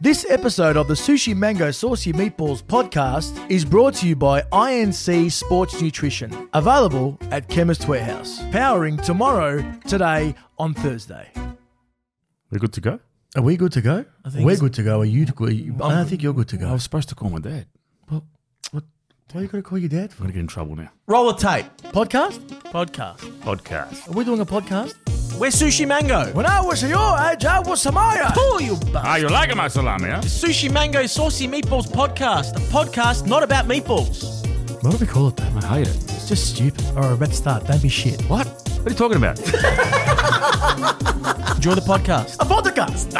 This episode of the Sooshi Mango Saucy Meatballs podcast is brought to you by INC Sports Nutrition, available at Chemist Warehouse, powering tomorrow, today, on Thursday. We're good to go? Are we good to go? I think We're it's- good to go. Are you? Are you I don't think you're good to go. I go. was supposed to call my dad. What? Why are you going to call your dad I'm for? going to get in trouble now. Roll the tape. Podcast? Podcast. Podcast. Are we doing a podcast? We're Sooshi Mango. When I was your age, I was Samaya. Oh, you Ah, bastard. you like my salami, huh? Sooshi Mango Saucy Meatballs Podcast. A podcast not about meatballs. What do we call it though? I hate it. It's just stupid. All right, let's start. Don't be shit. What? What are you talking about? Enjoy the podcast. A podcast.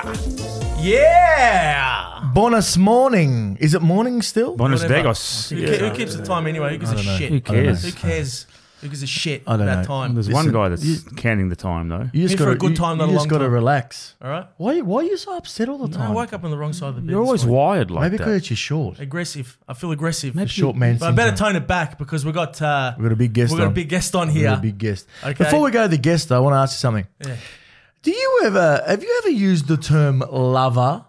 Yeah. Bonus morning. Is it morning still? Buenos Whatever. Dias. Who, ca- who keeps the time anyway? Who gives a know. shit? Who I don't know. cares? Who cares? Who gives a shit I don't about know. time? There's Listen, one guy that's you- counting the time, though. You just Here for got a good time, not a You long just got to time. relax. All right. Why? Why are you so upset all the No, time? I woke up on the wrong side of the bed. You're this always morning. wired like Maybe that. because you're short. aggressive. I feel aggressive. The short man. But I better syndrome. tone it back because we got uh, We've got a big guest we got on. a big guest on We've here. got a big guest. Okay. Before we go to the guest, though, I want to ask you something. Yeah. Do you ever have you ever used the term lover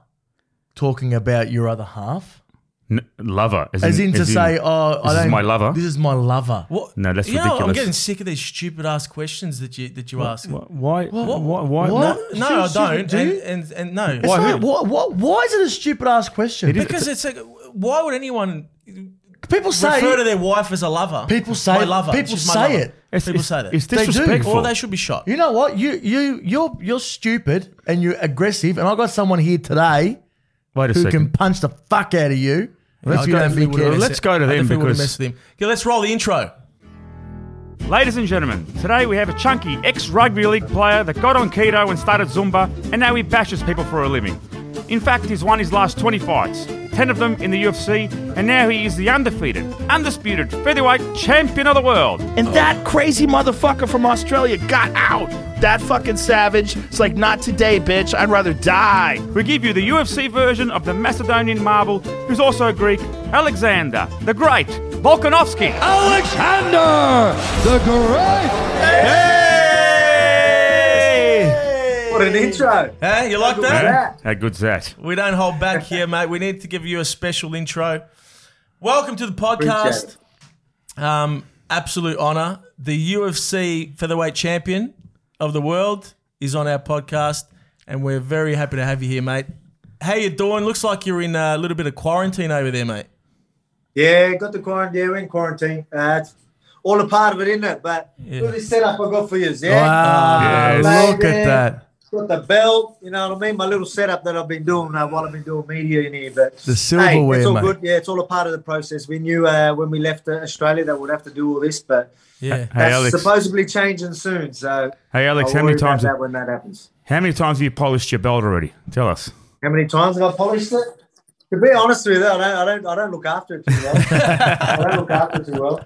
talking about your other half? N- lover. As, As in to as say, oh, I this is don't. my lover? This is my lover. What? No, that's you Know, I'm getting sick of these stupid ass questions that you that you ask. Wh- Why? What? Why? Why? What? No, no, I don't. do and, you? and and no, It's Why? not- what, what, why is it a stupid ass question? It is- because it's like, why would anyone People say refer to their wife as a lover? People say my it. lover. People She's my say lover. it. It's- People it's- say that. It's They disrespectful. or they should be shot. You know what? You you you're you're stupid and you're aggressive, and I got someone here today Wait a who second. can punch the fuck out of you. Let's go- don't be Well, careful. let's go to them because- mess with him. Okay, let's roll the intro. Ladies and gentlemen, today we have a chunky ex rugby league player that got on keto and started Zumba, and now he bashes people for a living. In fact, he's won his last 20 fights, 10 of them in the UFC, and now he is the undefeated, undisputed featherweight champion of the world. And that crazy motherfucker from Australia got out. That fucking savage. It's like, not today, bitch. I'd rather die. We give you the UFC version of the Macedonian marble, who's also Greek, Alexander, the Great, Volkanovski. Alexander the Great. What an intro. Hey, you like that? How good's that? We don't hold back here, mate. We need to give you a special intro. Welcome to the podcast. Um, absolute honor. The UFC featherweight champion of the world is on our podcast, and we're very happy to have you here, mate. How you doing? Looks like you're in a little bit of quarantine over there, mate. Yeah, got the quarantine. Yeah, we're in quarantine. Uh, it's all a part of it, isn't it? But Yeah. look at this setup I got for you. Yeah. Wow, Yes. look at that. Got the belt, you know what I mean? My little setup that I've been doing uh, while I've been doing media in here. But The hey, silverware, it's all mate. good. Yeah, it's all a part of the process. We knew uh, when we left uh, Australia that we'd have to do all this, but Yeah. Hey, that's Alex. supposedly changing soon. So Hey, Alex, I'll how many times? that when that happens? How many times have you polished your belt already? Tell us. How many times have I polished it? To be honest with you, I don't, I don't, I don't look after it too well. I don't look after it too well.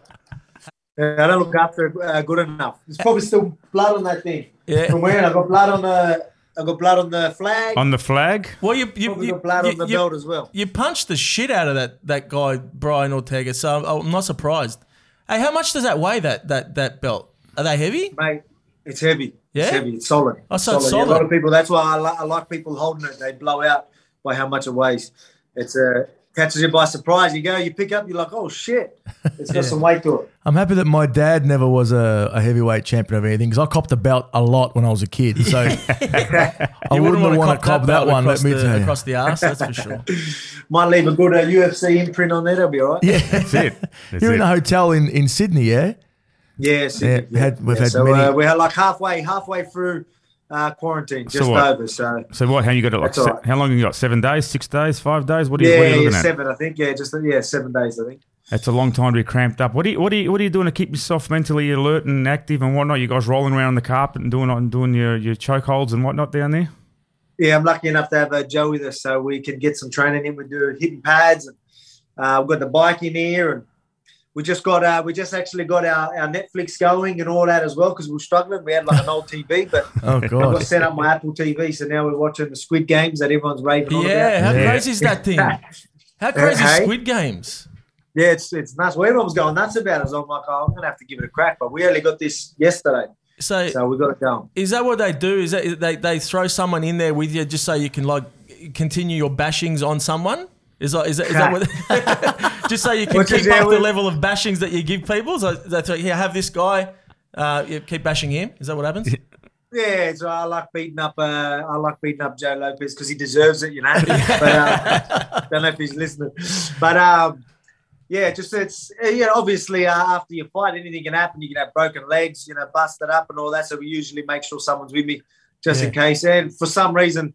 I don't look after it uh, good enough. There's probably still blood on that thing. Yeah. From where I got blood on the, I got blood on the flag. On the flag? Well, you you, probably you, got blood you- on the you- belt as well. you punched the shit out of that that guy Brian Ortega, so I'm, I'm not surprised. Hey, how much does that weigh? That that that belt? Are they heavy? Mate, it's heavy. Yeah? It's heavy. It's solid. Oh, so it's Yeah, a lot of people. That's why I, li- I like people holding it. They blow out by how much it weighs. It's uh, catches you by surprise. You go, you pick up, you're like, oh shit, it's got some weight to it. I'm happy that my dad never was a, a heavyweight champion of anything because I copped the belt a lot when I was a kid. So I wouldn't have wanna want to cop that belt one. Let across me the, tell you. across the ass. That's for sure. Might leave a good uh, UFC imprint on there. That'll be all right. Yeah, That's it. That's you're it. in a hotel in, in Sydney, yeah. Yes, Yeah, had- we've had so many- uh, we're like halfway, halfway through uh, quarantine, just what? over. So So what? How you got it? Like se- right. how long you got? Seven days? Six days? Five days? What are you, yeah, what are you yeah, looking at? seven, I think. Yeah, just yeah, seven days, I think. That's a long time to be cramped up. What are you, what are you, what are you doing to keep yourself mentally alert and active and whatnot? You guys rolling around on the carpet and doing and doing your your choke holds and whatnot down there? Yeah, I'm lucky enough to have uh, Joe with us, so we can get some training in. We do hitting pads, and uh, we've got the bike in here, and we just got uh, we just actually got our, our Netflix going and all that as well because we were struggling. We had like an old TV, but Oh I got set up my Apple TV, so now we're watching the Squid Games that everyone's raving on Yeah, how about. Yeah. crazy is that thing? How crazy is? Squid Games? Yeah, it's it's nuts. Well, everyone was going nuts about it. So I'm like, oh, I'm gonna have to give it a crack. But we only got this yesterday, So, so we got it going. is that what they do? Is that they, they throw someone in there with you just so you can like continue your bashings on someone? Is that, is that, is that what, just so you can Which keep yeah, up the level of bashings that you give people? So that's like, here, have this guy, uh, yeah, keep bashing him. Is that what happens? Yeah, so I like beating up. Uh, I like beating up Joe Lopez because he deserves it, you know. but uh, don't know if he's listening. But um, yeah, just it's uh, yeah. Obviously, uh, after you fight, anything can happen. You can have broken legs, you know, busted up and all that. So we usually make sure someone's with me just in case. And for some reason,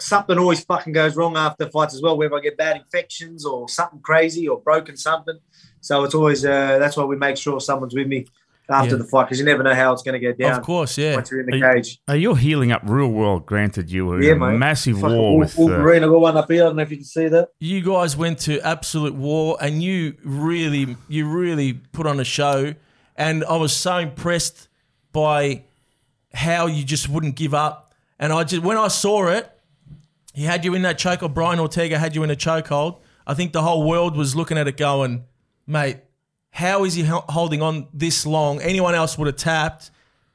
something always fucking goes wrong after fights as well. Whether I get bad infections or something crazy or broken something. So it's always uh, that's why we make sure someone's with me after Yeah. the fight because you never know how it's going to go down Of course, yeah. once you're in the Are cage. Uh, you're healing up real well. Granted, you were Yeah, in a mate. massive Fucking war with. Uh, Wolverine. I got one up here. I don't know if you can see that. You guys went to absolute war, and you really, you really put on a show. And I was so impressed by how you just wouldn't give up. And I just, when I saw it, he had you in that choke, or Brian Ortega had you in a chokehold. I think the whole world was looking at it, going, "Mate, how is he holding on this long? Anyone else would have tapped."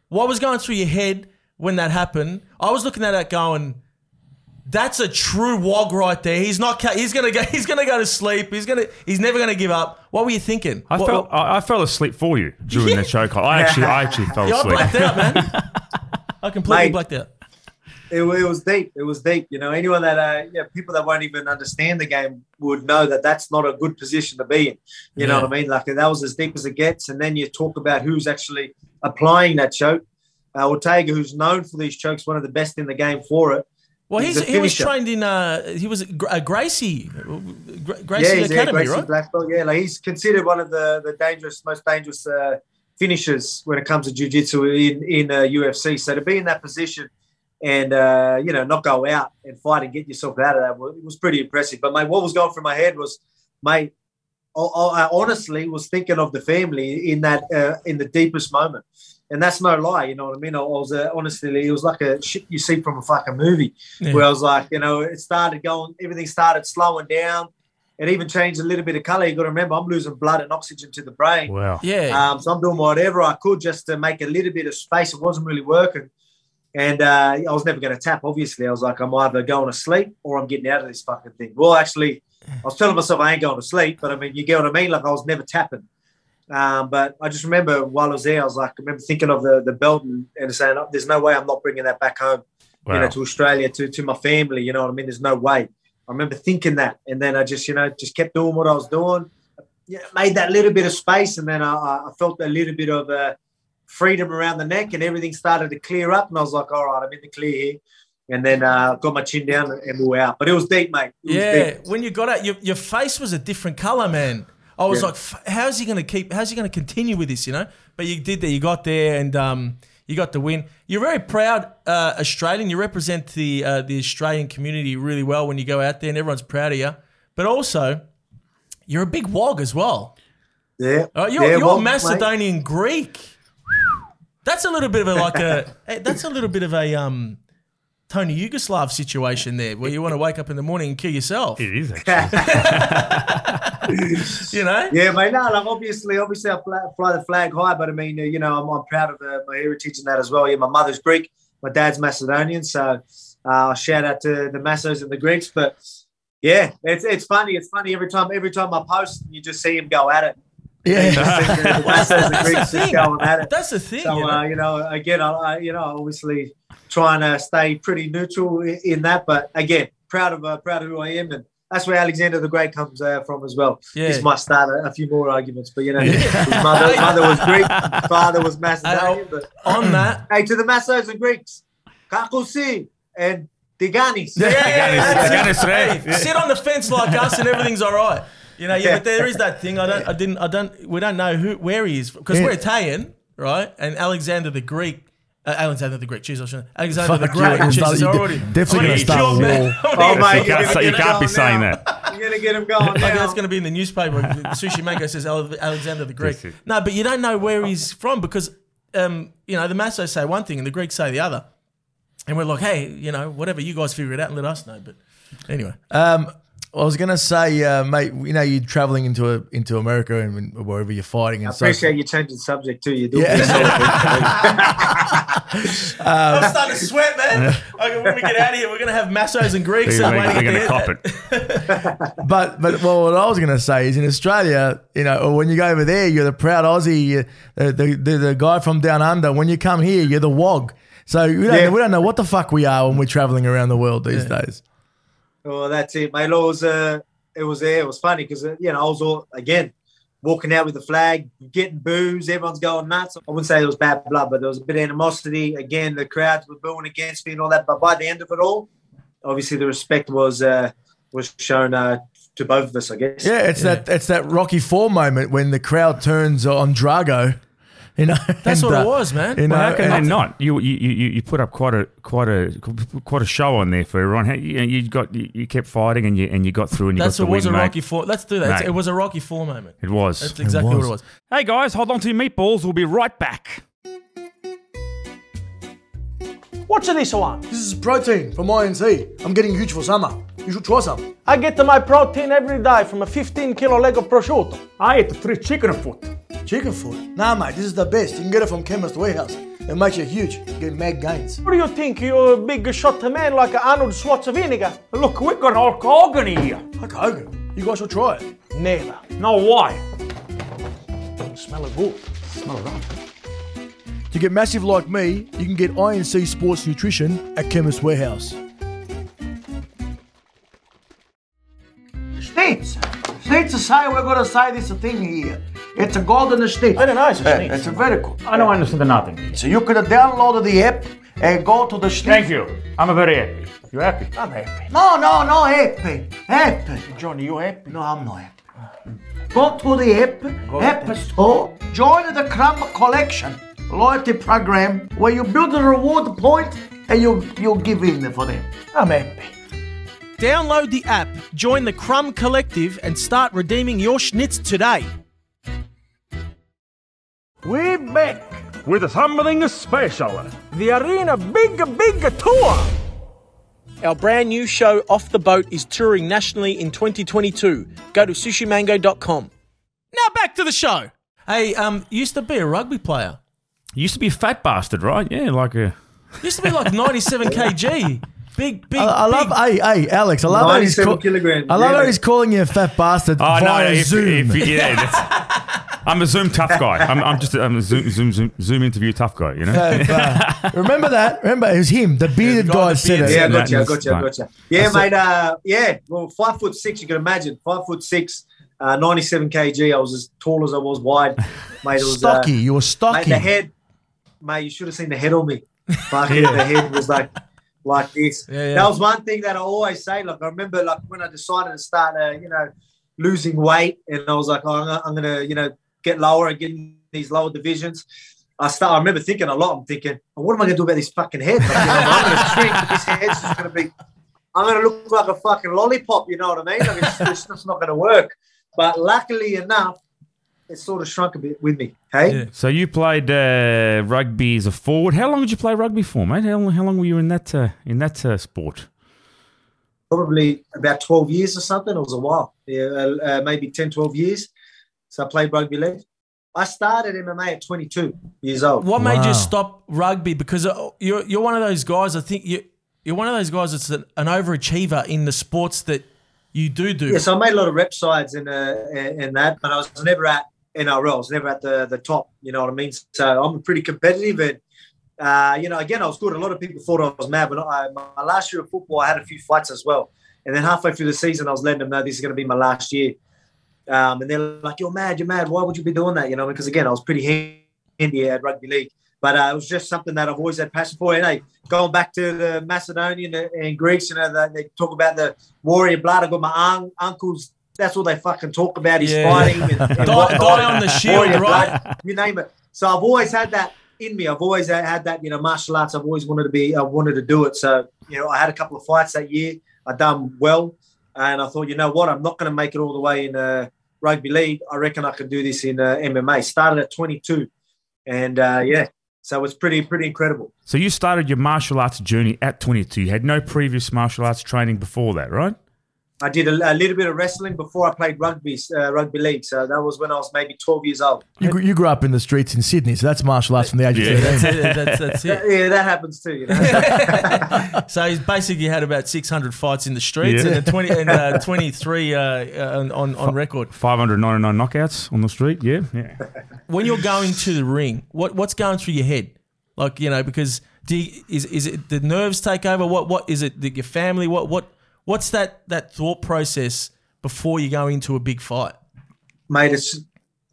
What was going through your head when that happened? I was looking at it, going, "That's a true wog right there. He's not. He's gonna go. He's gonna go to sleep. He's gonna. He's never gonna give up." What were you thinking? I What- fell. what- I, I fell asleep for you during the choke. I actually, I actually fell yeah, I asleep. blacked out, man. I completely Mate. blacked out. It, it was deep. It was deep. You know, anyone that, uh, yeah, people that won't even understand the game would know that that's not a good position to be in. You know what I mean? Like that was as deep as it gets. And then you talk about who's actually applying that choke. Uh, Ortega, who's known for these chokes, one of the best in the game for it. Well, He's he's, he was trained in. Uh, he was a Gra- Gracie, Gra- Gracie yeah, he's, yeah, Academy, Gracie right? Black belt. Yeah, like he's considered one of the, the dangerous, most dangerous uh, finishers when it comes to jiu-jitsu in in uh, UFC. So to be in that position and uh, you know not go out and fight and get yourself out of that was, it was pretty impressive. But mate, what was going through my head was, mate, I, I honestly was thinking of the family in that uh, in the deepest moment. And that's no lie, you know what I mean. I was uh, honestly, it was like a shit you see from a fucking movie, Yeah. where I was like, you know, it started going, everything started slowing down. It even changed a little bit of color. You got to remember, I'm losing blood and oxygen to the brain. Wow. Yeah, Um, so I'm doing whatever I could just to make a little bit of space. It wasn't really working. And uh, I was never going to tap, obviously. I was like, I'm either going to sleep or I'm getting out of this fucking thing. Well, actually, I was telling myself I ain't going to sleep, but I mean, you get what I mean? Like, I was never tapping. Um, but I just remember while I was there, I was like, I remember thinking of the, the belt and, and saying, oh, there's no way I'm not bringing that back home, you know, to Australia, to, to my family. You know what I mean? There's no way. I remember thinking that. And then I just, you know, just kept doing what I was doing. Yeah, made that little bit of space. And then I, I felt a little bit of uh, freedom around the neck and everything started to clear up. And I was like, all right, I'm in the clear here. And then uh, got my chin down and, we were out. But it was deep, mate. It was yeah. deep. When you got out, your, your face was a different color, man. I was Yeah. like, how's he going to keep? How's he going to continue with this? You know. But you did that. You got there, and um, you got the win. You're very proud uh, Australian. You represent the uh, the Australian community really well when you go out there, and everyone's proud of you. But also, you're a big wog as well. Yeah. Uh, you're yeah, you're well, mate. Macedonian Greek. That's a little bit of a like a. That's a little bit of a um, Tony Yugoslav situation there, where you want to wake up in the morning and kill yourself. It is actually. You know. Yeah, mate. No, like obviously, obviously, I fly, fly the flag high, but I mean, uh, you know, I'm, I'm proud of uh, my heritage and that as well. Yeah, my mother's Greek, my dad's Macedonian, so uh, shout out to the Massos and the Greeks. But yeah, it's it's funny. It's funny every time every time I post, you just see him go at it. Yeah. You the Massos and That's the Greeks just thing. going it. That's the thing. So you know? uh, you know, again, I, I you know, obviously trying to stay pretty neutral in, in that, but again, proud of uh, proud of who I am, and that's where Alexander the Great comes uh, from as well. Yeah. This might start a, a few more arguments, but you know, his mother, mother was Greek, father was Macedonian. But On that, hey, to the Massos and Greeks, Kakosi and Tiganis. yeah, yeah, yeah, that's Tiganis, it. right? Hey, sit on the fence like us, and everything's all right. You know, yeah, Yeah. but there is that thing. I don't, I didn't, I don't. We don't know who, where he is because we're Italian, right? And Alexander the Greek. Uh, Alexander the Greek, jeez, I shouldn't. Alexander the Fuck you, Great, you're Jesus, de- already, definitely gonna start a me. war. Oh, mate, you can't, say, you can't be saying that. You're gonna get him going I now. that's going to be in the newspaper. Sooshi Mango says Alexander the Greek. No, but you don't know where he's from because, um, you know, the Massos say one thing and the Greeks say the other. And we're like, hey, you know, whatever, you guys figure it out and let us know. But anyway, um, I was gonna say, uh, mate. You know, you're traveling into a, into America and wherever you're fighting. And I so appreciate you changing the subject too. You do. I'm starting to sweat, man. Okay, when we get out of here, we're gonna have Massos and Greeks. They're, and waiting going to at cop the- it. But but well, what I was going to say is in Australia, you know, or when you go over there, you're the proud Aussie, you, the, the, the the guy from down under. When you come here, you're the wog. So we don't, Yeah. we don't know what the fuck we are when we're traveling around the world these days. Well, that's it, mate. It was uh, it was there. It was funny because uh, you know I was all again walking out with the flag, getting boos. Everyone's going nuts. I wouldn't say it was bad blood, but there was a bit of animosity. Again, the crowds were booing against me and all that. But by the end of it all, obviously the respect was uh, was shown uh, to both of us. I guess. Yeah, it's that it's that Rocky Four moment when the crowd turns on Drago. You know, That's and, what uh, it was, man. You know, Well, how can they and- not? You, you you you put up quite a quite a quite a show on there for everyone. How- You, you got you, you kept fighting and you and you got through and you That's got it the was win, a mate. Rocky Four. Let's do that. Mate. It was a Rocky Four moment. It was. That's exactly was. what it was. Hey guys, hold on to your meatballs. We'll be right back. What's this one? This is protein from INC. I'm getting huge for summer. You should try some. I get my protein every day from a 15 kilo leg of prosciutto. I eat three chicken foot. Chicken food? Nah, mate, this is the best. You can get it from Chemist Warehouse. It makes you huge. You get mad gains. What do you think? You're a big shot man like Arnold Schwarzenegger? Look, we've got Hulk Hogan here. Like Hogan. You guys should try it. Never. No, why? Smell it good. Smell it up. To get massive like me, you can get INC Sports Nutrition at Chemist Warehouse. States. States say we're gonna sign this thing here. It's a golden state. Very nice, Uh, States. it's very cool. I don't understand nothing. So you could download the app and go to the state. Thank you. I'm very happy. You happy? I'm happy. No, no, no, happy. Happy. Johnny, you happy? No, I'm not happy. Go to the app, app store, join the Crumb Collection loyalty program where you build a reward point and you you give in for them. I'm happy. Download the app, join the Crumb Collective, and start redeeming your schnitz today. We're back. With a something special. The arena big, big tour. Our brand new show, Off the Boat, is touring nationally in 2022. Go to sushimango.com. Now back to the show. Hey, um, used to be a rugby player. Used to be a fat bastard, right? Yeah, like a. Used to be like 97 kg. Big, big. I, I love, big. hey, hey, Alex, I love how he's 97 call- kilograms, I love yeah. how he's calling you a fat bastard Oh via no if, Zoom. if- yeah, that's, I'm a Zoom tough guy. I'm, I'm just a, I'm a Zoom, Zoom Zoom Zoom interview tough guy. You know. Uh, remember that? Remember, it was him, the bearded guy guy, with the said it. Yeah, I that got you, I is got you, I fine. got you. Yeah, That's mate. Uh, yeah, well, five foot six. You can imagine, five foot six, uh, ninety-seven kg. I was as tall as I was wide, mate. It was uh, Stocky, you were mate, stocky. the head, mate. You should have seen the head on me. Fucking, the head was like, like this. Yeah, yeah. That was one thing that I always say. Like I remember, like when I decided to start, uh, you know, losing weight, and I was like, oh, I'm, gonna, I'm gonna, you know, get lower and get in these lower divisions. I start. I remember thinking a lot. I'm thinking, oh, what am I gonna do about this fucking head? Like, you know, I'm gonna shrink. This head's just gonna be. I'm gonna look like a fucking lollipop. You know what I mean? Like it's, it's just not gonna work. But luckily enough, it sort of shrunk a bit with me. Hey. Yeah. So you played uh, rugby as a forward. How long did you play rugby for, mate? How long, how long were you in that uh, in that uh, sport? probably about 12 years or something. It was a while, yeah, uh, uh, maybe 10, 12 years. So I played rugby league. I started MMA at 22 years old. What made you stop rugby? Because uh, you're you're one of those guys. I think you you're one of those guys that's an, an overachiever in the sports that you do do. Yeah, so I made a lot of rep sides in, uh, in that, but I was never at NRL. I was never at the, the top, you know what I mean? So I'm pretty competitive. And, uh, you know, again, I was good. A lot of people thought I was mad, but I, my last year of football, I had a few fights as well. And then halfway through the season, I was letting them know this is going to be my last year. Um, and they're like, "You're mad, you're mad. Why would you be doing that?" You know, because again, I was pretty handy at rugby league, but uh, it was just something that I've always had passion for. And hey, going back to the Macedonian and Greeks, you know, they, they talk about the warrior blood. I got my un- uncles. That's all they fucking talk about is Yeah. fighting and, and Die- die on the shield, Warrior right? blood, you name it. So I've always had that in me. I've always had that, you know, martial arts. I've always wanted to be. I wanted to do it. So you know, I had a couple of fights that year. I done well, and I thought, you know what, I'm not going to make it all the way in uh, rugby league. I reckon I can do this in uh, MMA. Started at 22, and uh, yeah, so it's pretty pretty incredible. So you started your martial arts journey at 22. You had no previous martial arts training before that, right? I did a, a little bit of wrestling before I played rugby, uh, rugby league. So that was when I was maybe 12 years old. You, grew- you grew up in the streets in Sydney, so that's martial arts from the age of Yeah. 13. That's it. That's, that's it. Yeah, that happens too. You know? So he's basically had about 600 fights in the streets Yeah. and, a 20, and uh, 23 uh, uh, on, on record. 599 knockouts on the street. Yeah, yeah. When you're going to the ring, what what's going through your head? Like you know, because do you, is is it the nerves take over? What what is it? The, your family? What what what's that that thought process before you go into a big fight? Mate, it's,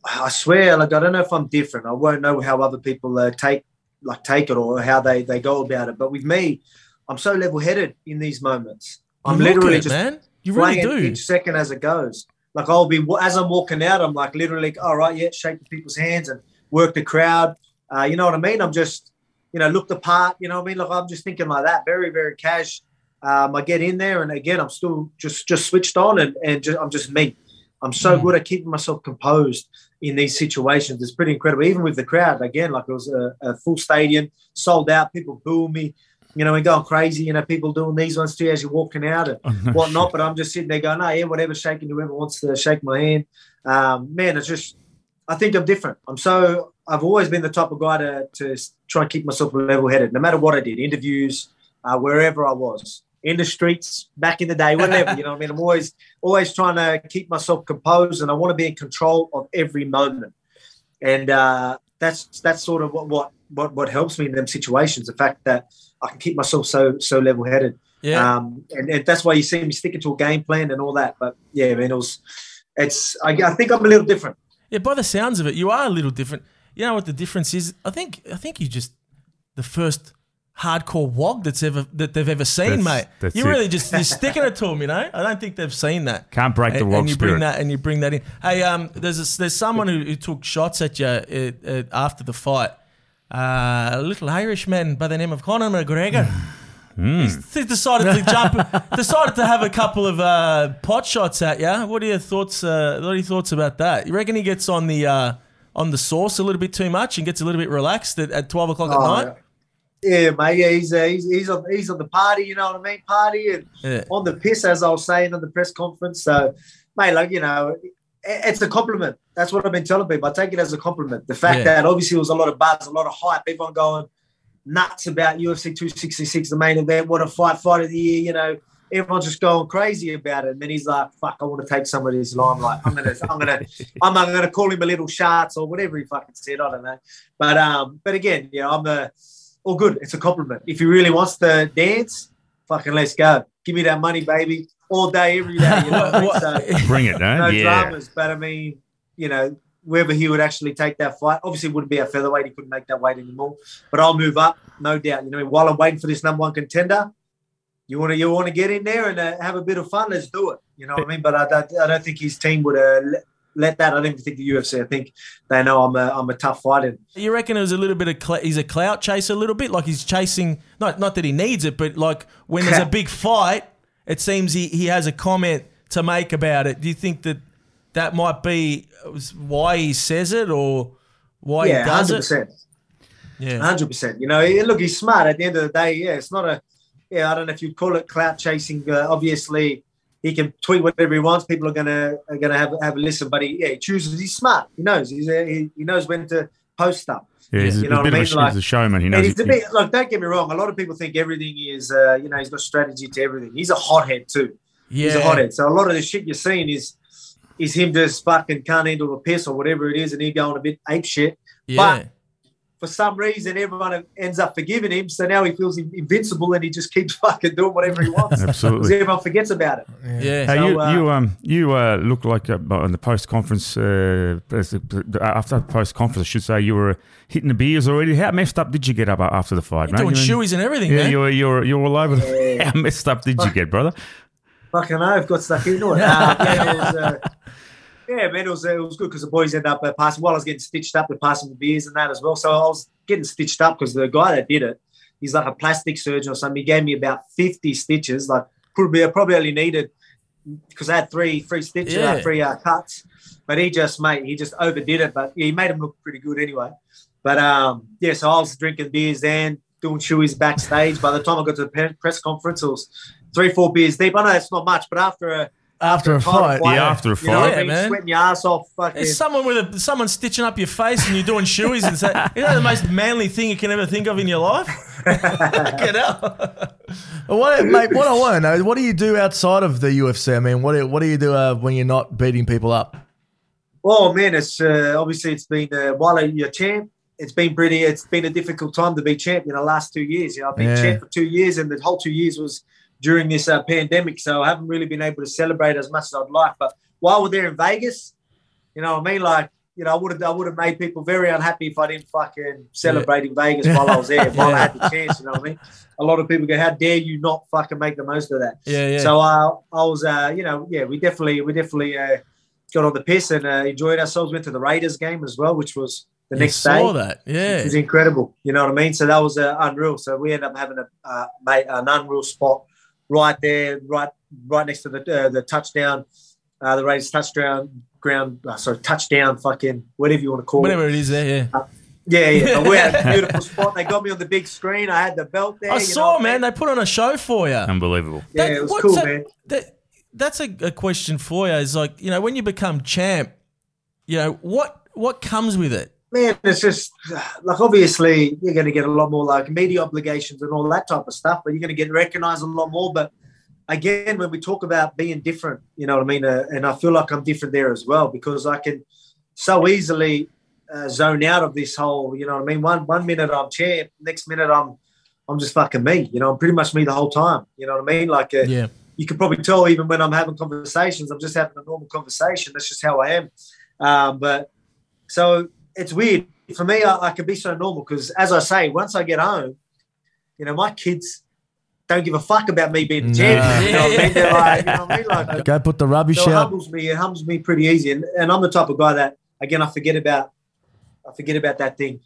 I swear, like, I don't know if I'm different. I won't know how other people uh, take, like, take it or how they, they go about it. But with me, I'm so level headed in these moments. I'm You literally it, just man. You really do. each second as it goes. Like I'll be as I'm walking out, I'm like literally, all right, yeah, shake the people's hands and work the crowd. Uh, you know what I mean? I'm just, you know, look the part. You know what I mean? Like I'm just thinking like that, very, very cash. Um, I get in there, and again, I'm still just just switched on, and and just, I'm just me. I'm so good at keeping myself composed in these situations. It's pretty incredible. Even with the crowd, again, like it was a, a full stadium, sold out. People booing me. You know, and going crazy. You know, people doing these ones too as you're walking out and whatnot. But I'm just sitting there going, "Oh yeah, whatever." Shaking whoever wants to shake my hand. Um, man, it's just. I think I'm different. I'm so. I've always been the type of guy to to try and keep myself level-headed, no matter what I did, interviews, uh, wherever I was, in the streets, back in the day, whatever. you know, what I mean, I'm always always trying to keep myself composed, and I want to be in control of every moment. And uh, that's that's sort of what what what what helps me in them situations. The fact that I can keep myself so so level-headed. yeah. Um, and, and that's why you see me sticking to a game plan and all that. But yeah, man, it was. It's. I, I think I'm a little different. Yeah, by the sounds of it, you are a little different. You know what the difference is? I think I think you just the first hardcore wog that's ever that they've ever seen, That's- mate. that's you it. really just you're sticking it to them, you know. I don't think they've seen that. Can't break the and, wog and you bring spirit. that and you bring that in. Hey, um, there's a, there's someone who, who took shots at you uh, uh, after the fight. Uh, a little Irishman by the name of Conor McGregor. He's he decided to jump, decided to have a couple of uh, pot shots at you. What are your thoughts? Uh, what are your thoughts about that? You reckon he gets on the uh, on the sauce a little bit too much and gets a little bit relaxed at, at twelve o'clock at Oh, night? Yeah, mate. Yeah, he's, uh, he's he's on he's on the party. You know what I mean? Party and Yeah. on the piss, as I was saying on the press conference. So, mate, like you know, it, it's a compliment. That's what I've been telling people. I take it as a compliment. The fact Yeah. that obviously there was a lot of buzz, a lot of hype, everyone going nuts about UFC 266, the main event. What a fight, fight of the year. You know, everyone's just going crazy about it. And then he's like, "Fuck, I want to take some of this limelight. I'm gonna, I'm gonna, I'm, I'm gonna call him a little shots or whatever he fucking said. I don't know. But um, but again, yeah, I'm a all good. It's a compliment. If he really wants to dance, fucking let's go. Give me that money, baby, all day, every day. You know what I mean? So Bring it, no? no yeah. dramas. But I mean, you know, whether he would actually take that fight, obviously it wouldn't be a featherweight. He couldn't make that weight anymore. But I'll move up, no doubt. You know, while I'm waiting for this number one contender, you want to you want to get in there and uh, have a bit of fun. Let's do it. You know what I mean? But I don't, I don't think his team would uh, let, that. I don't even think the UFC. I think they know I'm a I'm a tough fighter. You reckon it was a little bit of cl- he's a clout chaser a little bit like he's chasing not not that he needs it but like when there's a big fight it seems he, he has a comment to make about it. Do you think that that might be why he says it or why yeah, he does hundred it? percent. Yeah. Hundred percent. You know, look, he's smart. At the end of the day, yeah, it's not a. Yeah, I don't know if you'd call it clout chasing. Uh, obviously, he can tweet whatever he wants. People are gonna are gonna have have a listen, but he yeah, he chooses. He's smart. He knows. He's uh, he, he knows when to post stuff. Yeah, he's, You know a bit what I of a, mean? Like- he's a showman. He knows. he's a he- bit look. Don't get me wrong. A lot of people think everything is. Uh, you know, he's got strategy to everything. He's a hothead too. He's a Yeah. hothead. So a lot of the shit you're seeing is is him just fucking can't handle the piss or whatever it is, and he going a bit ape shit. Yeah. For some reason everyone ends up forgiving him. So now he feels invincible and he just keeps fucking doing whatever he wants. Because Absolutely. everyone forgets about it. yeah. Hey, So, you, uh, you um you uh, look like uh, on the post conference uh, as the- after post conference I should say you were hitting the beers already. How messed up did you get up after the fight? You're doing mate? You- shoeies and everything, Yeah, man. you're you're you're all over. The, how messed up did you get, brother? Fucking hell, I've got stuck into it. Uh, yeah, it was, uh, yeah, man, it was, uh, it was good because the boys ended up uh, passing. While I was getting stitched up, they're passing the beers and that as well. So I was getting stitched up because the guy that did it, he's like a plastic surgeon or something. He gave me about 50 stitches. Like, probably, I probably only needed, because I had three, three stitches, Yeah. uh, three uh, cuts. But he just, mate, he just overdid it. But yeah, he made him look pretty good anyway. But um, yeah, so I was drinking beers then, doing shoeies backstage. By the time I got to the press conference, it was three, four beers deep. I know it's not much, but after a After a fight. fight. Yeah, after a You know fight. I mean? Yeah, man. Sweating your ass off, fucking. It's someone with a someone stitching up your face and you're doing shoeies and say, you know the most manly thing you can ever think of in your life? Get out. What, mate, what I want to know is what do you do outside of the UFC? I mean, what do, what do you do uh, when you're not beating people up? Oh man, it's uh, obviously it's been uh, while you're champ. It's been pretty. It's been a difficult time to be champ in the last two years. You know, I've been Yeah. champ for two years, and the whole two years was during this uh, pandemic. So I haven't really been able to celebrate as much as I'd like. But while we're there in Vegas, you know, what I mean, like, you know, I would have, I would have made people very unhappy if I didn't fucking celebrate in Vegas while I was there, while I had the chance. You know what I mean? A lot of people go, "How dare you not fucking make the most of that?" Yeah, yeah. So uh, I was, uh, you know, yeah, we definitely, we definitely uh, got on the piss and uh, enjoyed ourselves. Went to the Raiders game as well, which was the You next saw day. that. It Yeah. was incredible. You know what I mean? So that was uh, unreal. So we ended up having a uh, mate, an unreal spot right there, right, right next to the uh, the touchdown, uh, the Raiders touchdown ground. Uh, sorry, touchdown, fucking whatever you want to call Whatever it. it is there, yeah. Yeah, yeah. But we had a beautiful spot. They got me on the big screen. I had the belt there. I you saw, know man, they put on a show for you. Unbelievable. Yeah, it was cool, that- man. that- that's a, a question for you. Is like, you know, when you become champ, you know, what what comes with it? Man, it's just like obviously you're going to get a lot more like media obligations and all that type of stuff, but you're going to get recognized a lot more. But again, when we talk about being different, you know what I mean? Uh, and I feel like I'm different there as well because I can so easily uh, zone out of this whole, you know what I mean? One one minute I'm champ, next minute I'm I'm just fucking me. You know, I'm pretty much me the whole time. You know what I mean? Like uh, Yeah. you can probably tell even when I'm having conversations, I'm just having a normal conversation. That's just how I am. Um, but so it's weird for me. I, I can be so normal because, as I say, once I get home, you know, my kids don't give a fuck about me being a champion. You know what I mean? They're like, you know what I mean? Like, Go put the rubbish so it out. humbles me. It humbles me pretty easy, and, and I'm the type of guy that again I forget about. I forget about that thing.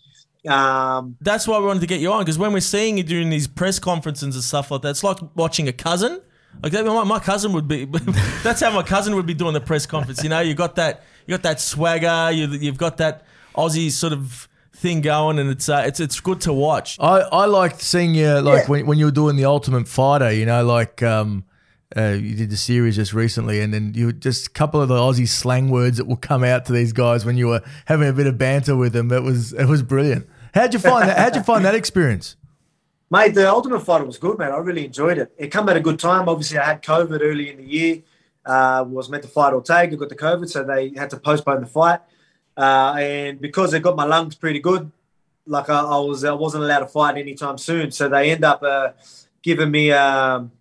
Um, That's why we wanted to get you on because when we're seeing you during these press conferences and stuff like that, it's like watching a cousin. Like that, my, my cousin would be. that's how my cousin would be doing the press conference. You know, you got that, you got that swagger. You, you've got that Aussie sort of thing going, and it's uh, it's it's good to watch. I, I liked seeing you like Yeah. when, when you were doing the Ultimate Fighter, you know, like um, uh, you did the series just recently, and then you just a couple of the Aussie slang words that will come out to these guys when you were having a bit of banter with them. It was it was brilliant. How'd you find that? How'd you find that experience? Mate, the Ultimate Fighter was good, man. I really enjoyed it. It come at a good time. Obviously, I had COVID early in the year. Uh, was meant to fight Ortega, got the COVID, so they had to postpone the fight. Uh, and because they got my lungs pretty good, like I, I was, I wasn't allowed to fight anytime soon. So they end up uh, giving me, um,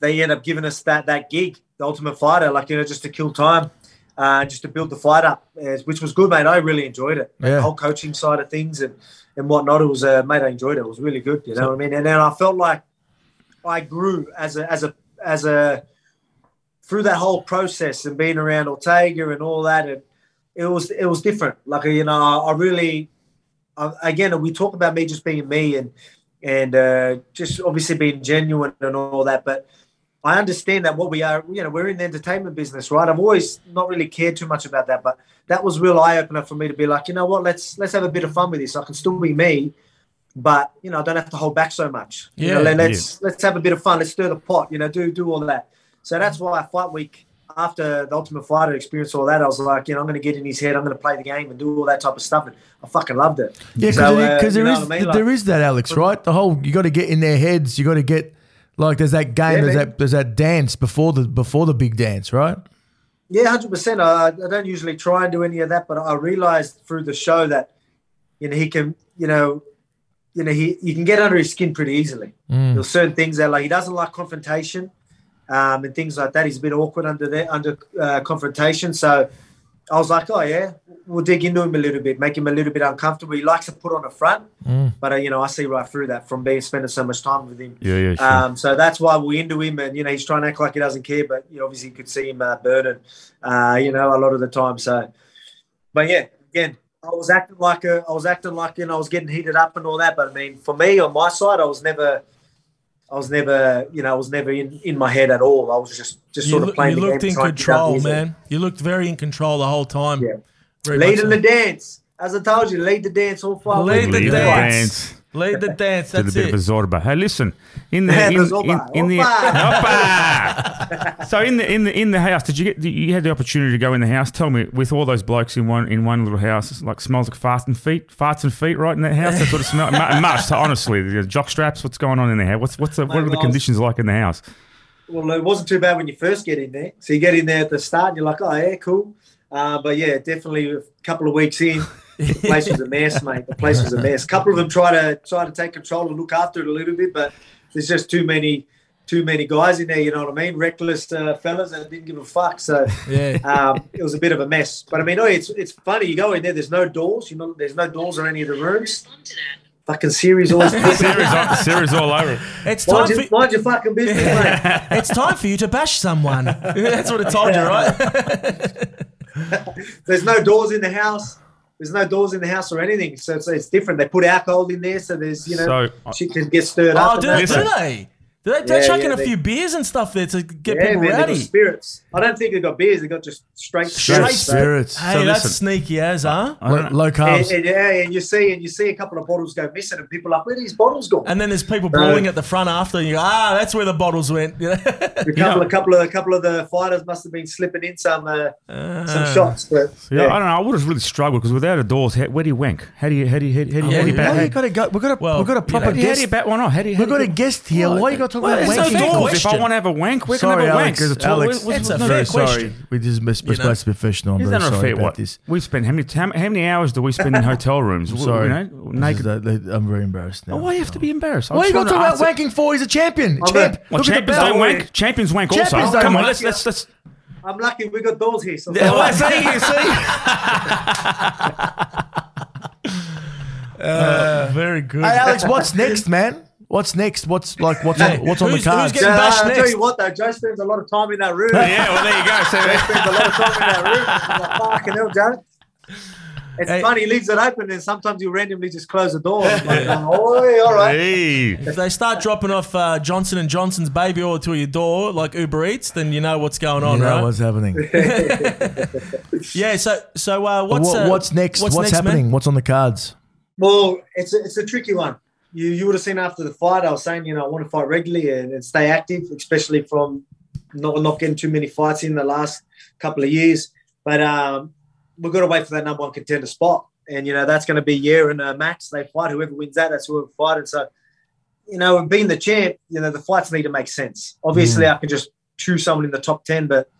they end up giving us that that gig, the Ultimate Fighter, like you know, just to kill time, uh, just to build the fight up, which was good, mate. I really enjoyed it. Yeah. The whole coaching side of things and and whatnot. It was, uh, mate, I enjoyed it. It was really good. You know what I mean? And then I felt like I grew as a as a as a through that whole process and being around Ortega and all that. And it was it was different. Like you know, I, really I, again we talk about me just being me and and uh, just obviously being genuine and all that, but. I understand that what we are, you know, we're in the entertainment business, right? I've always not really cared too much about that, but that was real eye opener for me to be like, you know what, let's let's have a bit of fun with this. I can still be me, but you know, I don't have to hold back so much. You know, Yeah, let, us let's have a bit of fun. Let's stir the pot. You know, do do all that. So that's why fight week after the Ultimate Fighter experience, all that, I was like, you know, I'm going to get in his head. I'm going to play the game and do all that type of stuff, and I fucking loved it. Yeah, because So, uh, you know I mean? Like- is that Alex, right? The whole you got to get in their heads. You got to get like there's that game, Yeah, there's man. that there's that dance before the before the big dance, right? Yeah, hundred percent. I, I don't usually try and do any of that, but I realized through the show that you know he can, you know, you know he you can get under his skin pretty easily. There's certain things that like he doesn't like confrontation, um, and things like that. He's a bit awkward under there under uh, confrontation. So I was like, oh yeah, we'll dig into him a little bit, make him a little bit uncomfortable. He likes to put on a front, but uh, you know I see right through that from being spending so much time with him. Yeah, yeah, sure. Um, so that's why we're into him, and you know he's trying to act like he doesn't care, but you know, obviously you could see him uh, burning, uh, you know, a lot of the time. So, but yeah, again, I was acting like a, I was acting like you know I was getting heated up and all that. But I mean, for me on my side, I was never, I was never, you know, I was never in, in my head at all. I was just just You, sort of look- playing you the looked game. in trying to get out control, man. You looked very in control the whole time. Yeah. Very much Leading so. the dance, as I told you, lead the dance all five. Lead the Lead the dance. dance. Lead the dance. Did a That's bit of a it. Zorba. Hey, listen. In the Yeah, in, the in, in the Hoppa. Hoppa! so in the in the in the house, did you get? You had the opportunity to go in the house. Tell me, with all those blokes in one in one little house, it's like smells like farts and feet, farts and feet, right in that house. That's what it smells. Mu- must honestly, the jock straps. What's going on in there? What's what's the, what are the well, conditions like in the house? Well, it wasn't too bad when you first get in there. So you get in there at the start, and you're like, oh yeah, cool. Uh, but yeah, definitely a couple of weeks in, the place was a mess, mate. The place was a mess. A couple of them try to try to take control and look after it a little bit, but there's just too many too many guys in there. You know what I mean? Reckless uh, fellas that didn't give a fuck. So Yeah. um, it was a bit of a mess. But I mean, oh, it's it's funny. You go in there. There's no doors. You know, there's no doors or any of the rooms. Fucking series always. Series, all, series all over. It's time mind, for your, mind your fucking business, mate. it's time for you to bash someone. That's what it told you, right? There's no doors in the house. There's no doors in the house or anything, so it's, it's different. They put alcohol in there, so there's you know So- shit can get stirred oh, up. do, and they- that. do they? Do they're Yeah, chuck yeah, a they- few beers and stuff there to get yeah, people man, they got rowdy? spirits. I don't think they got beers. They got just straight Straight spirits. so- Spirits. Hey, So that's listen. sneaky as, huh? I don't Low And, carbs. and, yeah, and you see, and you see a couple of bottles go missing, and people are like, "Where are these bottles gone?" And then there's people brawling at the front after, and you go, ah, that's where the bottles went. A couple, a couple of, a couple of the fighters must have been slipping in some, uh, Ah. some shots. But Yeah, yeah, I don't know. I would have really struggled because without a doors, how, where do you wank? How do you how do you how do you, how do you, how do you bat? Why how- you gotta go? We've got a Well, we've got a proper How do you, how do you bat one off? How do you? How We've got a guest here. Why you got to talk Well, about there's no wanking? door. Of if I want to have a wank, where Sorry, can I have a wank? Alex. There's. Alex, It's a fair very sorry. question. We just we're supposed know? to be professional. I'm Is very not sorry fair? about What this. we spend? How many how, how many hours do we spend in hotel rooms? I'm You sorry. know, naked. the- the- I'm very embarrassed now. Oh, why you have to be embarrassed? Why are you got to talk about wanking for? He's a champion. Oh, Champ. Well, Look at the champions don't wank. Champions wank also. Come on, let's let's let's. I'm lucky we got doors here. So Yeah, well, see, you see. Uh, very good. Hey, Alex, what's next, man? What's next? What's like what's on, what's on the Who's- who's cards? getting- Uh, Bash I'll tell you what, though, Joe spends a lot of time in that room. yeah, well, there you go. So, He spends a lot of time in that room. I'm like, fucking hell, Joe. It's Hey. funny, he leaves it open, and sometimes he'll randomly just close the door. I'm like, oh, all right. hey. If they start dropping off uh, Johnson and Johnson's baby oil to your door like Uber Eats, then you know what's going on, You know right? what's happening. Yeah. So, so uh, what's What- uh, what's next? What's, next, man? happening? What's on the cards? Well, it's a, it's a tricky one. You you would have seen after the fight, I was saying, you know, I want to fight regularly and, and stay active, especially from not not getting too many fights in the last couple of years. But um, we've got to wait for that number one contender spot, and you know that's going to be Yair and uh, Max. They fight whoever wins that. That's who we're fighting. So, you know, being the champ, you know, the fights need to make sense. Obviously, I can just choose someone in the top ten, but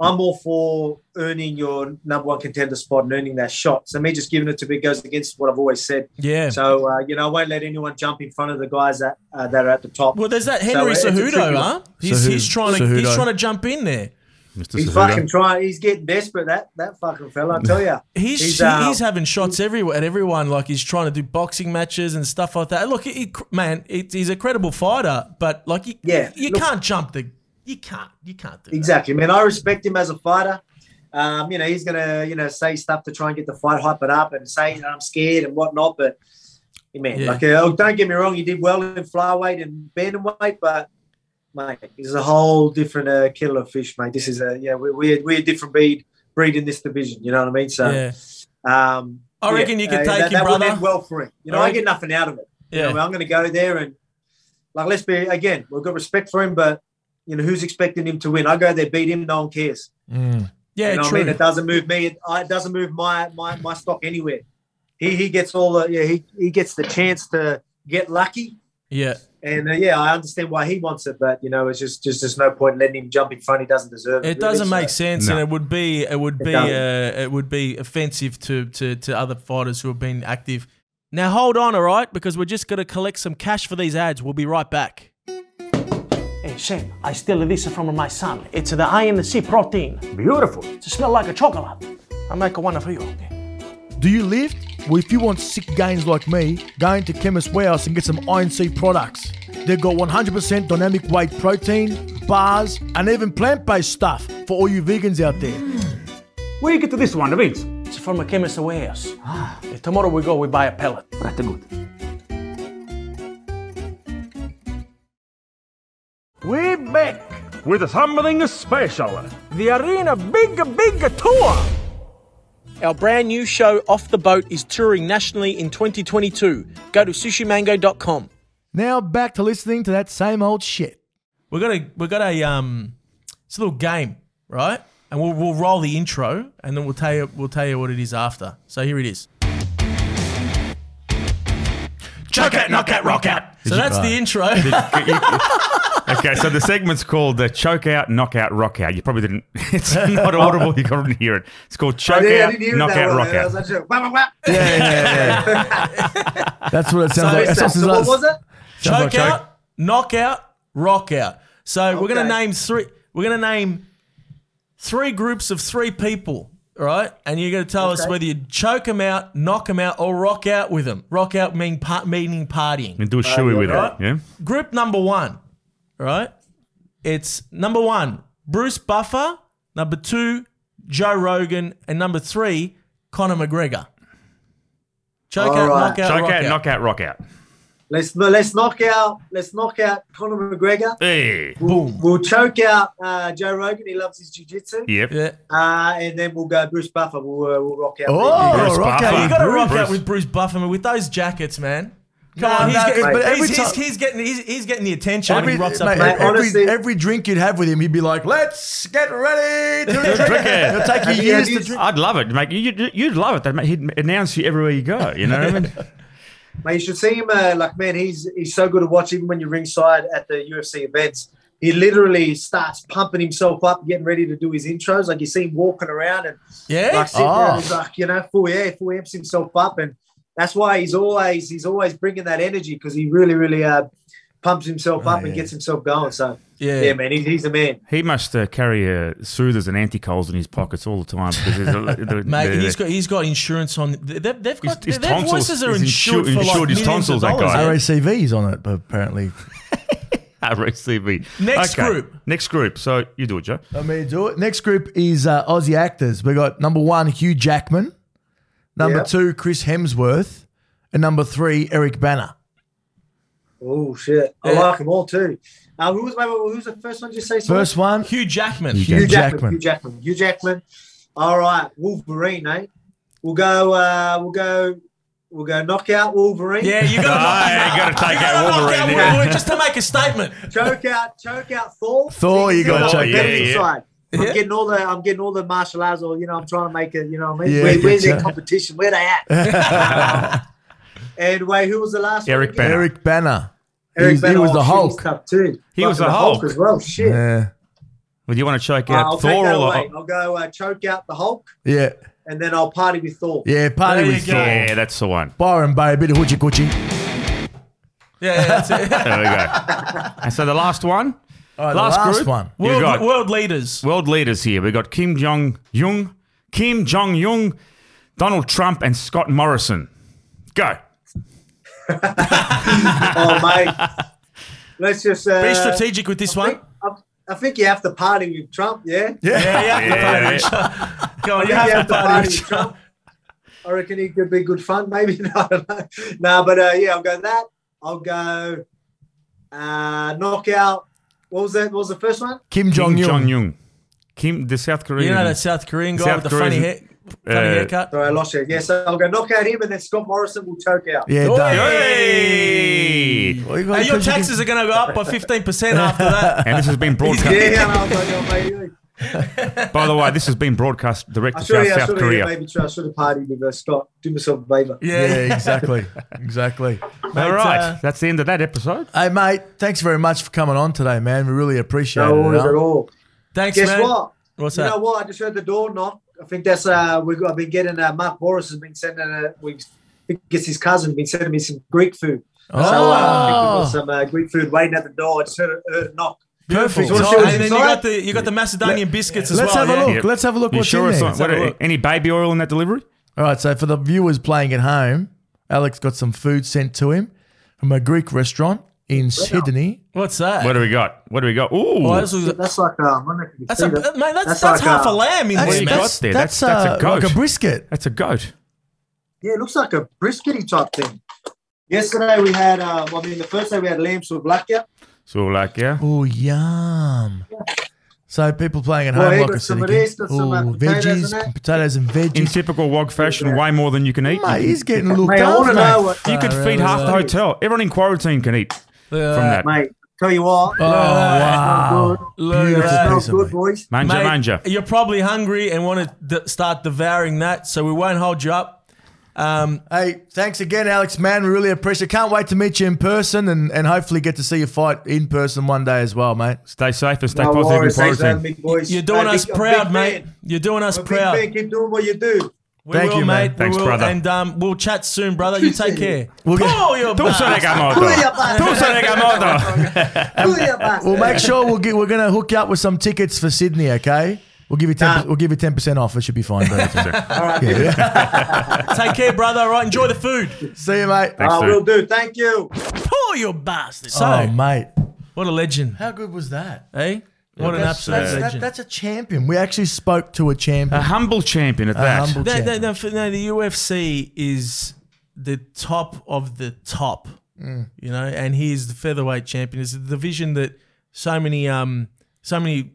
I'm all for earning your number one contender spot and earning that shot. So me just giving it to me goes against what I've always said. Yeah. So uh, you know, I won't let anyone jump in front of the guys that uh, that are at the top. well, there's that Henry So, it's a tricky Cejudo, huh? He's, Cejudo. he's trying to he's trying to jump in there. Mr. he's Cejudo. fucking trying. He's getting desperate. That that fucking fella, I tell you. He's He's, he- uh, he's having shots everywhere at everyone. Like he's trying to do boxing matches and stuff like that. Look, he, man, he- he's a credible fighter, but like you, Yeah, you look- can't jump the, you can't, you can't do that. Exactly. Man, I respect him as a fighter. Um, you know, he's gonna you know say stuff to try and get the fight hype it up and say you know I'm scared and whatnot. But man, Yeah. like uh, don't get me wrong, he did well in flyweight and bantamweight, but mate, he's a whole different uh, kettle of fish, mate. This is a yeah, we're we're, we're a different breed breed in this division. You know what I mean? So. Yeah, Um, I reckon you can uh, take that, him, that brother. end well for him. You know, I I, get nothing out of it. yeah. You know, I'm going to go there and like let's be again. We've got respect for him, but you know who's expecting him to win? I go there, beat him. No one cares. Mm. yeah, you know what I true. mean? It doesn't move me. It, it doesn't move my my my stock anywhere. He he gets all the yeah. He he gets the chance to get lucky. yeah, And uh, yeah, I understand why he wants it, but you know, it's just just there's no point letting him jump in front. He doesn't deserve it. it doesn't really, make so- sense, No. and it would be, it would It be, doesn't. uh, it would be offensive to to to other fighters who have been active. Now hold on, all right, because we're just going to collect some cash for these ads. We'll be right back. Hey, I steal this from my son. It's the INC protein. Beautiful. It smells like a chocolate. I make one for you. Do you lift? Well, if you want sick gains like me, go into Chemist Warehouse and get some INC products. They've got 100% dynamic whey protein, bars, and even plant based stuff for all you vegans out there. Where you get to this one, Vince? It's from a chemist warehouse. Eh, Tomorrow we go, we buy a pellet. Right, good. With a something special. The arena big, big tour. Our brand new show, Off the Boat, is touring nationally in 2022. Go to sushimango.com. Now back to listening to that same old shit. We got a we got a um, it's a little game, right? And we'll we'll roll the intro, and then we'll tell you we'll tell you what it is after. So here it is. Choke out, knockout, rock out. So that's the intro. Okay, so the segment's called the choke out, knockout, rock out. You probably didn't. It's not audible. You couldn't hear it. It's called choke didn't, I out, didn't hear that knockout, rock out. actually, wah, wah, wah. Yeah, yeah, yeah. That's what it sounds like. That So, sounds so what was it? choke like choke. out, knockout, rock out. So we're gonna name three. We're gonna name three groups of three people, right? And you're gonna tell us whether you choke them out, knock them out, or rock out with them. Rock out mean par- meaning partying. And do a shoey with right. it. Yeah. Group number one, right? It's number one, Bruce Buffer. Number two, Joe Rogan, and number three, Conor McGregor. Choke All out, right. knock out, Choke rock out, out. knockout, rock out. Let's let's knock out let's knock out Conor McGregor. Hey. We'll, we'll choke out uh, Joe Rogan. He loves his jiu-jitsu. Yep. Yeah. Uh, and then we'll go Bruce Buffer. We'll, uh, we'll rock out. Oh, Bruce rock Buffer. out You got to Bruce. rock out with Bruce Bufferman with those jackets, man. Come No, on, he's, no, getting, but he's, every he's, time- he's getting he's, he's getting the attention Every, when he rocks up. mate, Mate, every, honestly- every drink you'd have with him, he'd be like, "Let's get ready to drink Drink it." it. It'll take you years to drink. I'd love it, mate. You'd, you'd love it. That mate, he'd announce you everywhere you go. You know what I mean? Mate, you should see him. Uh, like, man, he's he's so good to watch. Even when you're ringside at the UFC events, he literally starts pumping himself up, getting ready to do his intros. Like you see him walking around and yeah, like sitting there, Oh. and he's like, you know, full yeah, full amps himself up, and that's why he's always he's always bringing that energy because he really really uh, pumps himself up and gets himself going. So yeah. yeah, man, he's, he's a man. He must uh, carry uh, soothers and Anticols in his pockets all the time because a, the, Mate, the- he's got he's got insurance on. They've, they've got his their tonsils- voices are insured, insured- for like insured his tonsils, of that dollars. guy. RACV's on it, but apparently. RACV. Next group. Next group. So you do it, Joe. Let me do it. Next group is uh, Aussie actors. We got number one, Hugh Jackman. Number Yeah. two, Chris Hemsworth. And number three, Eric Bana. Oh shit, I Yeah. like them all too. Uh, who was wait, wait, who was the first one? Did you say sorry? First one, Hugh Jackman. Hugh Hugh Jackman. Jackman. Hugh Jackman. Hugh Jackman. All right, Wolverine, eh? We'll go. Uh, we'll go. We'll go knockout Wolverine. Yeah, you got to you gotta take you out gotta knock Wolverine, out yeah. Wolverine just to make a statement. Choke out. Choke out Thor. Thor, you gotta I'm choke out. Yeah, yeah. Inside. I'm Yeah. getting all the. I'm getting all the martial arts, or you know, I'm trying to make it. You know, what I mean, Yeah, Where, where's their competition? Where they at? and wait, who was the last Eric one? Bana. Eric Bana. Eric he was, he was Oh, the Hulk. He's too. He was the Hulk. as well. Shit. Yeah. Would you want to choke Uh, out I'll Thor take that or away. I'll go uh, choke out the Hulk, Yeah. and then I'll party with Thor. Yeah. Party There with. Thor. Yeah, that's the one. Byron Bay, a bit of hoochie coochie. Yeah, yeah, that's it. There we go. and so the last one, All right, Last the last group. one. You world, got- world leaders. world leaders here. We got Kim Jong Un, Kim Jong Un, Donald Trump, and Scott Morrison. Go. oh mate, let's just uh, Be strategic with this I one. think, I, I think you have to party with Trump. Yeah, Yeah, yeah. Yeah, yeah. Go on, I you have you to have to party party with with Trump. I reckon he could be good fun. Maybe no, don't know. no, but uh, yeah, I'll go that. I'll go uh, knockout. What was that? What was the first one? Kim Kim Jong Jong Un. Un. Kim, the South Korean. You know that South Korean guy South with the funny, Korean- hair, funny uh, haircut? Sorry, I lost you. Yes, I'll go knock out him, and then Scott Morrison will choke out. Yeah, done. Hey! Well, you got your taxes are going to go up by 15% after that. And this has been broadcast. Yeah, I was like, oh, mate. By the way, this has been broadcast direct I to should South, have, I South should have, Korea. maybe try. I should have partied with uh, Scott. Do myself a favour. Yeah. Yeah, exactly. exactly. All right, uh, that's the end of that episode. Hey, mate, thanks very much for coming on today, man. We really appreciate it. No it. worries at all. Thanks, Guess man. what? What's you that? know what? I just heard the door knock. I think that's uh we got. I've been getting uh, Mark Boris has been sending. Uh, we I think it's his cousin been sending me some Greek food. So uh, I think we've Oh. got some uh, Greek food waiting at the door. I just heard a, heard a knock. Perfect. So Oh, and then you got the you got the Macedonian biscuits as well. Let's well. have a yeah? look. Yep. Let's have a look You what's sure in it's there. not, what, have a look. any baby oil in that delivery? All right, so for the viewers playing at home, Alex got some food sent to him from a Greek restaurant in Sydney. What's that? What do we got? What do we got? Ooh, Oh, this was- That's like uh, I don't know if you can that's a that. mate. That's that's, That's like, half uh, a lamb in What there, do you got there? That's- that's a uh, goat. like a brisket. that's a goat. Yeah, it looks like a briskety type thing. Yesterday we had. Uh, well, I mean, the first day we had lamb souvlaki. So like, yeah. Oh, yum. So people playing at Well, home he like I some said again. this, got uh, Ooh, potatoes veggies, and that. potatoes and In veggies. typical wog fashion, way more than you can eat. Mate, he's getting looked Mate, I after. want to know what, You could Far feed out, half the hotel. Everyone in quarantine can eat from that. mate. Tell you what, Oh, wow. Look Beautiful at that. smells good, meat. boys. Manja, Mate, manja. You're probably hungry and want to d- start devouring that, so we won't hold you up. Um, Hey, thanks again, Alex, man. We really appreciate it. Can't wait to meet you in person and, and hopefully get to see you fight in person one day as well, mate. Stay safe and stay No positive in worries, thanks for having quarantine. me, boys. you're doing Hey, us big- proud, big mate. fan. You're doing us I'm big proud. fan. Keep doing what you do. We Thank will, you, mate. man. Thanks, we will. brother. And um, we'll chat soon, brother. You take care. We'll get- you're Tu se regamoto. Booyah, Tu se regamoto. Booyah, bastard. We'll make sure we'll get, we're going to hook you up with some tickets for Sydney, okay? We'll give you 10 Nah. we'll give you 10% off. It should be fine. bro. All right, Take care, brother. All right, enjoy the food. see you, mate. Thanks, I dude. will do. Thank you. Oh, you bastard. So, Oh, mate. what a legend, How good was that? eh? What an That's, absolute that's, that- that's a champion. We actually spoke to a champion. A humble champion at a that. humble No, no, champion. no, for- no, the UFC is the top of the top, Mm. you know, and he is the featherweight champion. It's a division that so many, um, so many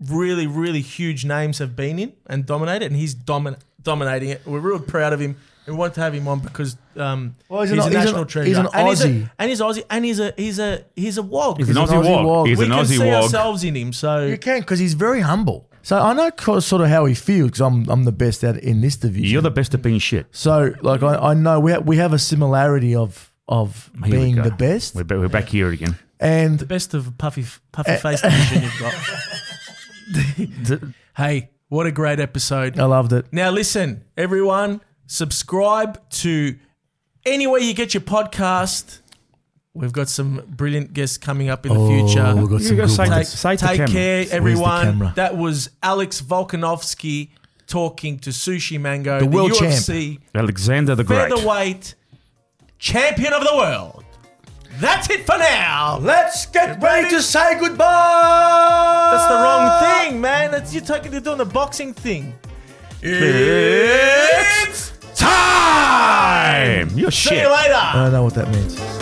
really, really huge names have been in and dominated, and he's domin- dominating it. We're real proud of him. And we want to have him on because um, Well, he's he's, an- a he's national an- treasure. he's an and he's a, Aussie. and he's Aussie, and he's a he's a he's a wog. He's an an Aussie Aussie wog. wog. He's we an can Aussie see wog. ourselves in him. So You can because he's very humble. So I know sort of how he feels because I'm I'm the best at in this division. You're the best at being shit. so like I, I know we ha- we have a similarity of of Here being the best We're, we're back here again. and the best of puffy puffy Eh. face division you've got. hey, what a great episode. I loved it. Now listen, everyone, subscribe to anywhere you get your podcast. We've got some brilliant guests coming up in the oh, future. Oh, we've got some gotta good say- ones. say to Take camera. care, everyone. camera? That was Alex Volkanovski talking to Sooshi Mango, The the, world champ. UFC Alexander the Great. featherweight champion of the world. That's it for now. Let's get ready to say goodbye. That's the wrong thing, man. That's you're talking. You're doing the boxing thing. It's time. You're See shit. you later. I don't know what that means.